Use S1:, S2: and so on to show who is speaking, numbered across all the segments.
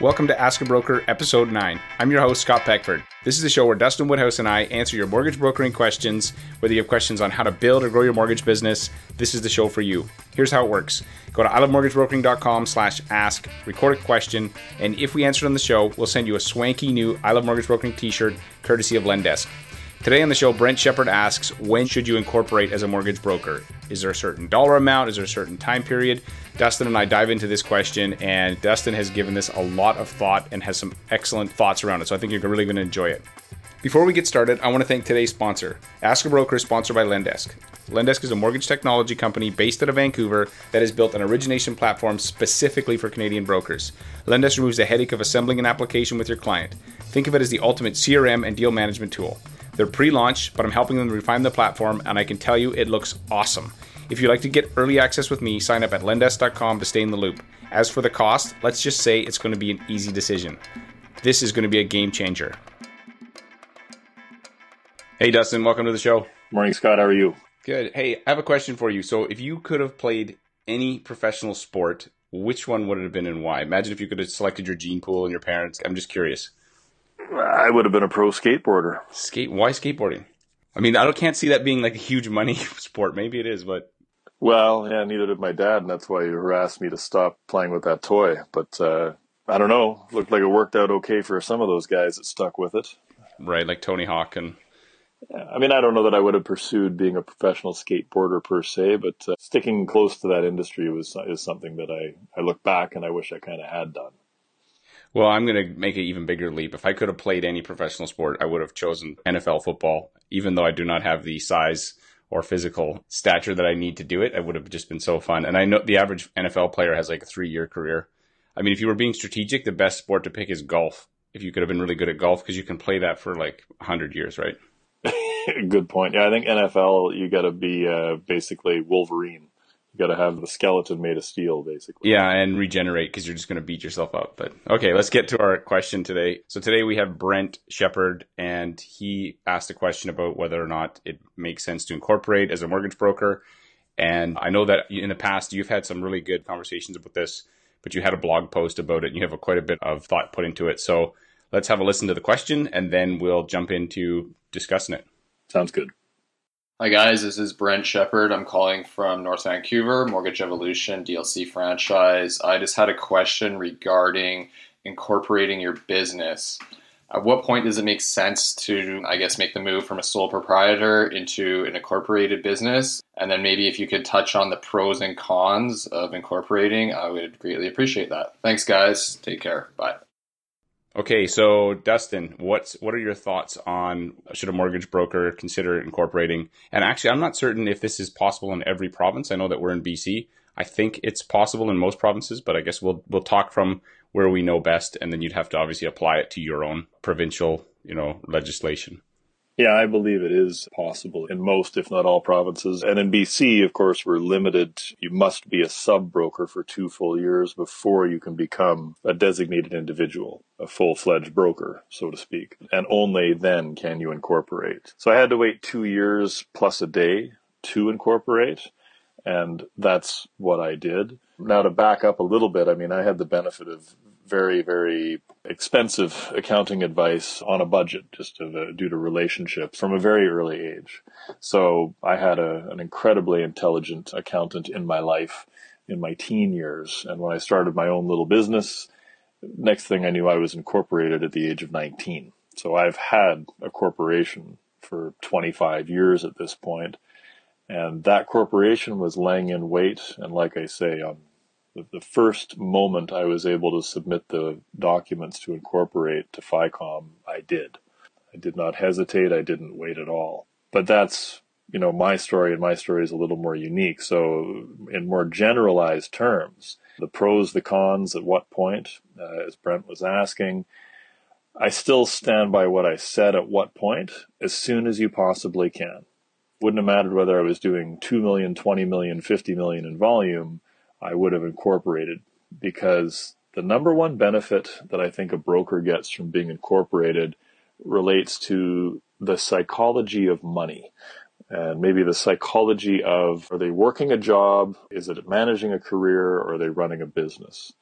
S1: Welcome to Ask a Broker, Episode 9. I'm your host, Scott Peckford. This is the show where Dustin Woodhouse and I answer your mortgage brokering questions. Whether you have questions on how to build or grow your mortgage business, this is the show for you. Here's how it works. Go to ilovemortgagebrokering.com slash ask, record a question, and if we answer it on the show, we'll send you a swanky new I Love Mortgage Brokering t-shirt courtesy of Lendesk. Today on the show, Brent Shepard asks, when should you incorporate as a mortgage broker? Is there a certain dollar amount? Is there a certain time period? Dustin and I dive into this question, and Dustin has given this a lot of thought and has some excellent thoughts around it. So I think you're really going to enjoy it. Before we get started, I want to thank today's sponsor. Ask a Broker is sponsored by Lendesk. Lendesk is a mortgage technology company based out of Vancouver that has built an origination platform specifically for Canadian brokers. Lendesk removes the headache of assembling an application with your client. Think of it as the ultimate CRM and deal management tool. They're pre launch, but I'm helping them refine the platform, and I can tell you it looks awesome. If you'd like to get early access with me, sign up at lendesk.com to stay in the loop. As for the cost, let's just say it's going to be an easy decision. This is going to be a game changer. Hey, Dustin, welcome to the show.
S2: Morning, Scott. How are you?
S1: Good. Hey, I have a question for you. So, if you could have played any professional sport, which one would it have been and why? Imagine if you could have selected your gene pool and your parents. I'm just curious.
S2: I would have been a pro skateboarder.
S1: Skate? Why skateboarding? I mean, I can't see that being like a huge money sport. Maybe it is, but
S2: well, yeah, neither did my dad, and that's why he harassed me to stop playing with that toy. But uh, I don't know. Looked like it worked out okay for some of those guys that stuck with it.
S1: Right, like Tony Hawk and.
S2: Yeah, I mean, I don't know that I would have pursued being a professional skateboarder per se, but uh, sticking close to that industry was is something that I I look back and I wish I kind of had done.
S1: Well, I'm going to make an even bigger leap. If I could have played any professional sport, I would have chosen NFL football, even though I do not have the size or physical stature that I need to do it. It would have just been so fun. And I know the average NFL player has like a three year career. I mean, if you were being strategic, the best sport to pick is golf. If you could have been really good at golf, because you can play that for like 100 years, right?
S2: good point. Yeah, I think NFL, you got to be uh, basically Wolverine got to have the skeleton made of steel, basically.
S1: Yeah, and regenerate because you're just going to beat yourself up. But okay, let's get to our question today. So today we have Brent Shepard, and he asked a question about whether or not it makes sense to incorporate as a mortgage broker. And I know that in the past you've had some really good conversations about this, but you had a blog post about it, and you have a, quite a bit of thought put into it. So let's have a listen to the question, and then we'll jump into discussing it.
S2: Sounds good.
S3: Hi guys, this is Brent Shepard. I'm calling from North Vancouver, Mortgage Evolution DLC franchise. I just had a question regarding incorporating your business. At what point does it make sense to, I guess, make the move from a sole proprietor into an incorporated business? And then maybe if you could touch on the pros and cons of incorporating, I would greatly appreciate that. Thanks, guys. Take care. Bye.
S1: Okay, so Dustin, what's what are your thoughts on should a mortgage broker consider incorporating? And actually, I'm not certain if this is possible in every province. I know that we're in BC. I think it's possible in most provinces, but I guess we'll we'll talk from where we know best, and then you'd have to obviously apply it to your own provincial, you know, legislation.
S2: Yeah, I believe it is possible in most, if not all provinces. And in BC, of course, we're limited. You must be a sub broker for two full years before you can become a designated individual, a full fledged broker, so to speak. And only then can you incorporate. So I had to wait two years plus a day to incorporate. And that's what I did. Now to back up a little bit, I mean, I had the benefit of very, very expensive accounting advice on a budget just due to relationships from a very early age. So I had a, an incredibly intelligent accountant in my life in my teen years. And when I started my own little business, next thing I knew, I was incorporated at the age of 19. So I've had a corporation for 25 years at this point, And that corporation was laying in wait. And like I say, on the, the first moment I was able to submit the documents to incorporate to FICOM, I did. I did not hesitate. I didn't wait at all. But that's, you know, my story and my story is a little more unique. So in more generalized terms, the pros, the cons, at what point, uh, as Brent was asking, I still stand by what I said at what point, as soon as you possibly can. Wouldn't have mattered whether I was doing 2 million, 20 million, 50 million in volume. I would have incorporated because the number one benefit that I think a broker gets from being incorporated relates to the psychology of money and maybe the psychology of are they working a job? Is it managing a career or are they running a business?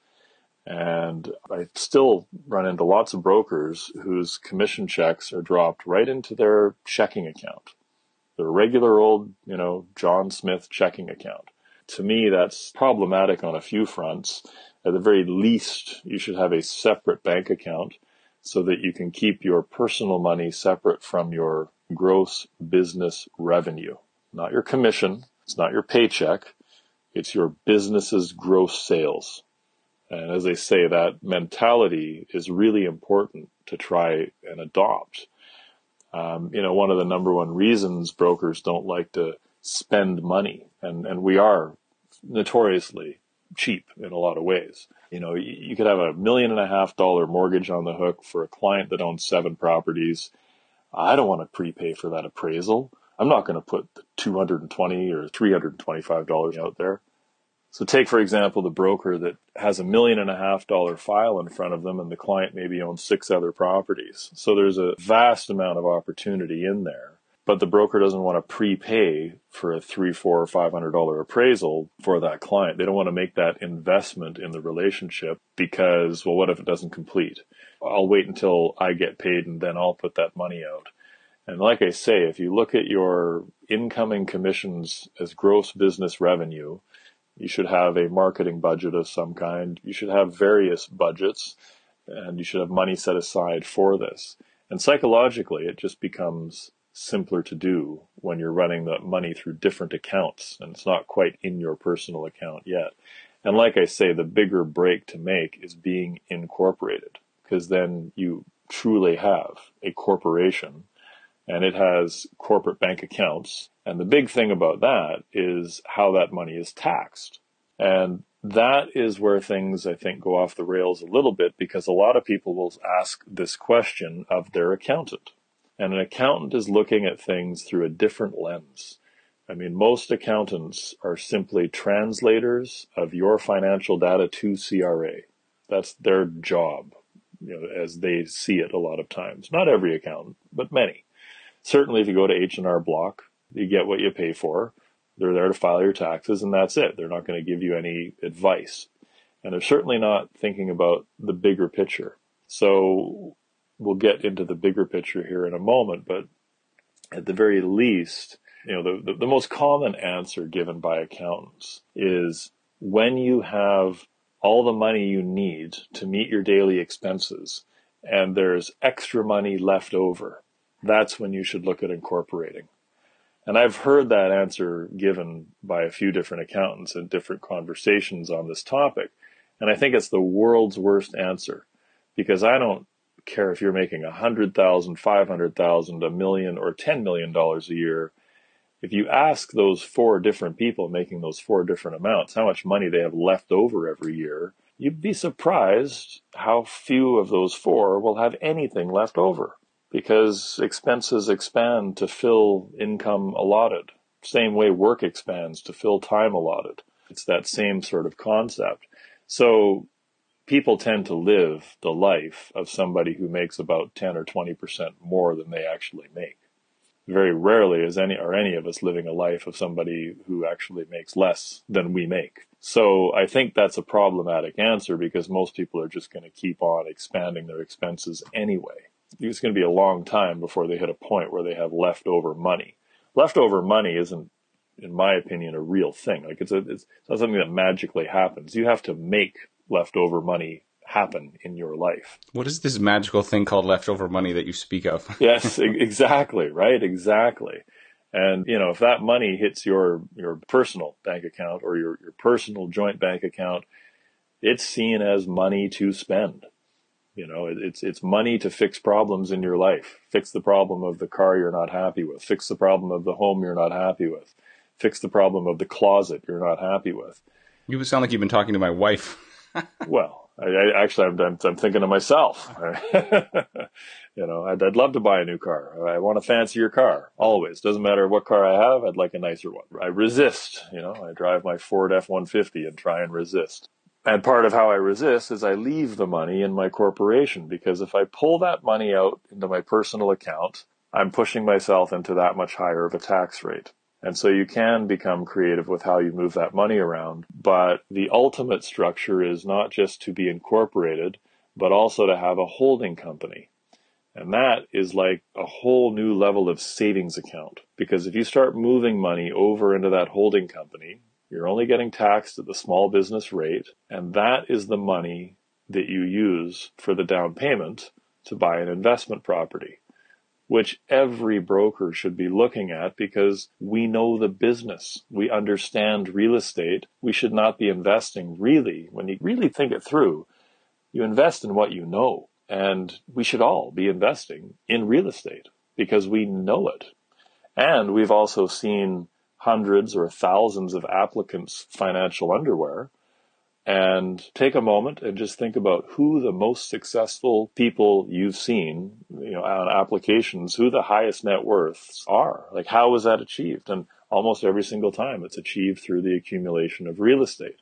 S2: And I still run into lots of brokers whose commission checks are dropped right into their checking account. Their regular old, you know, John Smith checking account. To me, that's problematic on a few fronts. At the very least, you should have a separate bank account so that you can keep your personal money separate from your gross business revenue. Not your commission, it's not your paycheck, it's your business's gross sales. And as they say, that mentality is really important to try and adopt. Um, you know, one of the number one reasons brokers don't like to spend money, and, and we are notoriously cheap in a lot of ways. You know, you, could have a million and a half dollar mortgage on the hook for a client that owns seven properties. I don't want to prepay for that appraisal. I'm not going to put the 220 or 325 dollars out there. So take, for example, the broker that has a million and a half dollar file in front of them and the client maybe owns six other properties. So there's a vast amount of opportunity in there. But the broker doesn't want to prepay for a three, four, or five hundred dollar appraisal for that client. They don't want to make that investment in the relationship because, well, what if it doesn't complete? I'll wait until I get paid and then I'll put that money out. And like I say, if you look at your incoming commissions as gross business revenue, you should have a marketing budget of some kind. You should have various budgets and you should have money set aside for this. And psychologically, it just becomes simpler to do when you're running the money through different accounts and it's not quite in your personal account yet. And like I say, the bigger break to make is being incorporated because then you truly have a corporation and it has corporate bank accounts. And the big thing about that is how that money is taxed. And that is where things, I think, go off the rails a little bit because a lot of people will ask this question of their accountant. And an accountant is looking at things through a different lens. I mean, most accountants are simply translators of your financial data to CRA. That's their job, you know, as they see it a lot of times. Not every accountant, but many. Certainly, if you go to H&R Block, you get what you pay for. They're there to file your taxes, and that's it. They're not going to give you any advice. And they're certainly not thinking about the bigger picture. So we'll get into the bigger picture here in a moment, but at the very least, you know, the, the, the most common answer given by accountants is when you have all the money you need to meet your daily expenses and there's extra money left over, that's when you should look at incorporating. And I've heard that answer given by a few different accountants in different conversations on this topic. And I think it's the world's worst answer because I don't care if you're making a hundred thousand, five hundred thousand, a million, or ten million dollars a year. If you ask those four different people making those four different amounts how much money they have left over every year, you'd be surprised how few of those four will have anything left over because expenses expand to fill income allotted. Same way work expands to fill time allotted. It's that same sort of concept. So people tend to live the life of somebody who makes about 10 or 20% more than they actually make. Very rarely is any are any of us living a life of somebody who actually makes less than we make. So I think that's a problematic answer because most people are just going to keep on expanding their expenses anyway. It's going to be a long time before they hit a point where they have leftover money. Leftover money isn't, in my opinion, a real thing. Like it's a, it's not something that magically happens. You have to make leftover money happen in your life.
S1: What is this magical thing called leftover money that you speak of?
S2: yes, exactly, right? Exactly. And you know, if that money hits your your personal bank account or your, your personal joint bank account, it's seen as money to spend. You know, it's it's money to fix problems in your life. Fix the problem of the car you're not happy with. Fix the problem of the home you're not happy with. Fix the problem of the closet you're not happy with.
S1: You sound like you've been talking to my wife.
S2: well, I, I actually, I'm, I'm, I'm, thinking of myself. you know, I'd, I'd love to buy a new car. I want a fancier car. Always doesn't matter what car I have. I'd like a nicer one. I resist. You know, I drive my Ford F-150 and try and resist. And part of how I resist is I leave the money in my corporation because if I pull that money out into my personal account, I'm pushing myself into that much higher of a tax rate. And so you can become creative with how you move that money around. But the ultimate structure is not just to be incorporated, but also to have a holding company. And that is like a whole new level of savings account. Because if you start moving money over into that holding company, you're only getting taxed at the small business rate. And that is the money that you use for the down payment to buy an investment property which every broker should be looking at because we know the business. We understand real estate. We should not be investing really, when you really think it through, you invest in what you know. And we should all be investing in real estate because we know it. And we've also seen hundreds or thousands of applicants' financial underwear and take a moment and just think about who the most successful people you've seen, you know, on applications, who the highest net worths are. Like, how was that achieved? And almost every single time it's achieved through the accumulation of real estate.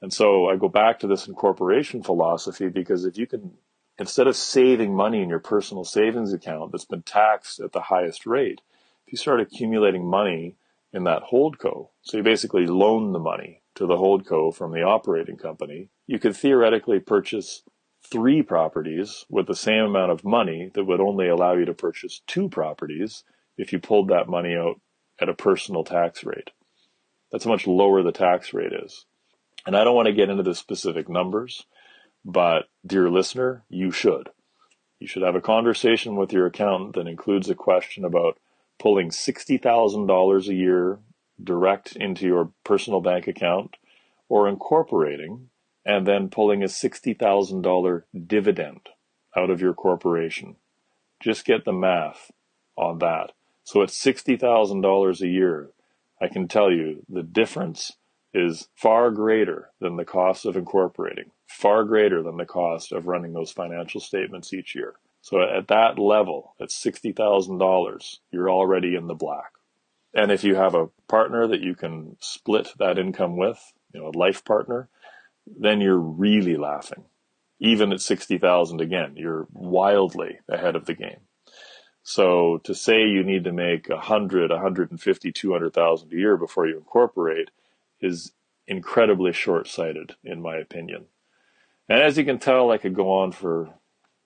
S2: And so I go back to this incorporation philosophy because if you can, instead of saving money in your personal savings account that's been taxed at the highest rate, if you start accumulating money in that hold co, so you basically loan the money to the holdco from the operating company, you could theoretically purchase three properties with the same amount of money that would only allow you to purchase two properties if you pulled that money out at a personal tax rate. That's how much lower the tax rate is. And I don't want to get into the specific numbers, but dear listener, you should. You should have a conversation with your accountant that includes a question about pulling $60,000 a year direct into your personal bank account or incorporating and then pulling a $60,000 dividend out of your corporation. Just get the math on that. So at $60,000 a year, I can tell you the difference is far greater than the cost of incorporating, far greater than the cost of running those financial statements each year. So at that level, at $60,000, you're already in the black. And if you have a partner that you can split that income with, you know, a life partner, then you're really laughing. Even at 60,000 again, you're wildly ahead of the game. So to say you need to make 100, 150, 200,000 a year before you incorporate is incredibly short-sighted in my opinion. And as you can tell, I could go on for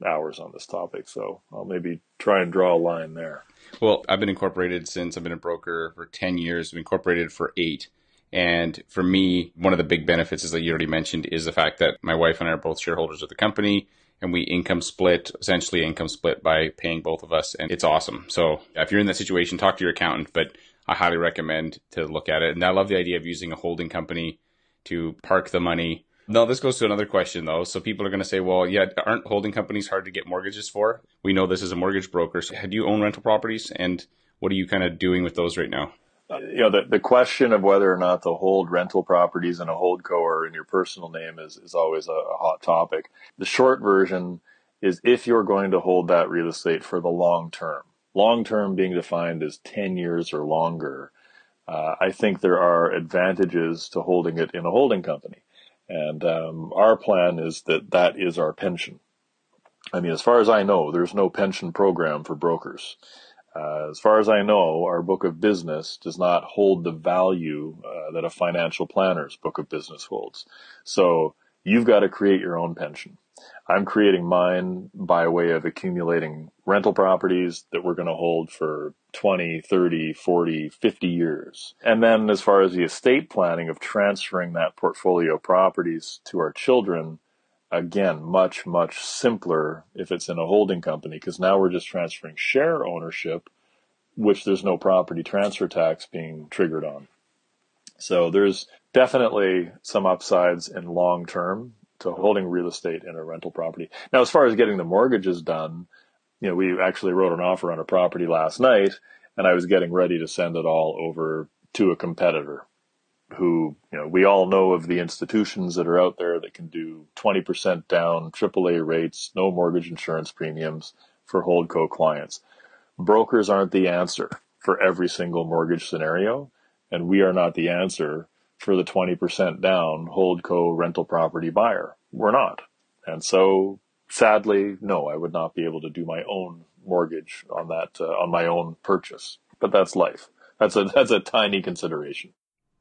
S2: hours on this topic, so I'll maybe try and draw a line there.
S1: Well, I've been incorporated since I've been a broker for 10 years. I've been incorporated for eight. And for me, one of the big benefits, is that you already mentioned, is the fact that my wife and I are both shareholders of the company and we income split, essentially income split by paying both of us. And it's awesome. So if you're in that situation, talk to your accountant, but I highly recommend to look at it. And I love the idea of using a holding company to park the money no, this goes to another question though. So people are going to say, well, yeah, aren't holding companies hard to get mortgages for? We know this is a mortgage broker. So do you own rental properties and what are you kind of doing with those right now?
S2: Uh, you know, the, the question of whether or not to hold rental properties in a hold co or in your personal name is, is always a, a hot topic. The short version is if you're going to hold that real estate for the long term, long term being defined as 10 years or longer, uh, I think there are advantages to holding it in a holding company. And um, our plan is that that is our pension. I mean, as far as I know, there's no pension program for brokers. Uh, as far as I know, our book of business does not hold the value uh, that a financial planner's book of business holds. So you've got to create your own pension. I'm creating mine by way of accumulating rental properties that we're going to hold for 20, 30, 40, 50 years. And then as far as the estate planning of transferring that portfolio properties to our children, again, much, much simpler if it's in a holding company because now we're just transferring share ownership, which there's no property transfer tax being triggered on. So there's definitely some upsides in long term to holding real estate in a rental property. Now, as far as getting the mortgages done, you know, we actually wrote an offer on a property last night and I was getting ready to send it all over to a competitor who, you know, we all know of the institutions that are out there that can do 20% down, AAA rates, no mortgage insurance premiums for holdco clients. Brokers aren't the answer for every single mortgage scenario, and we are not the answer for the 20% down holdco rental property buyer. We're not. And so sadly, no, I would not be able to do my own mortgage on that, uh, on my own purchase, but that's life. that's a that's a tiny consideration.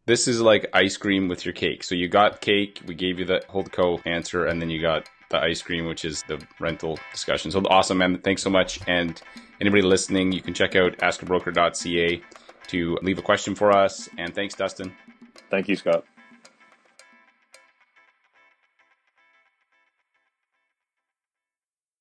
S1: This is like ice cream with your cake. So you got cake, we gave you the Holdco answer, and then you got the ice cream, which is the rental discussion. So awesome, man. Thanks so much. And anybody listening, you can check out askabroker.ca to leave a question for us. And thanks, Dustin.
S2: Thank you, Scott.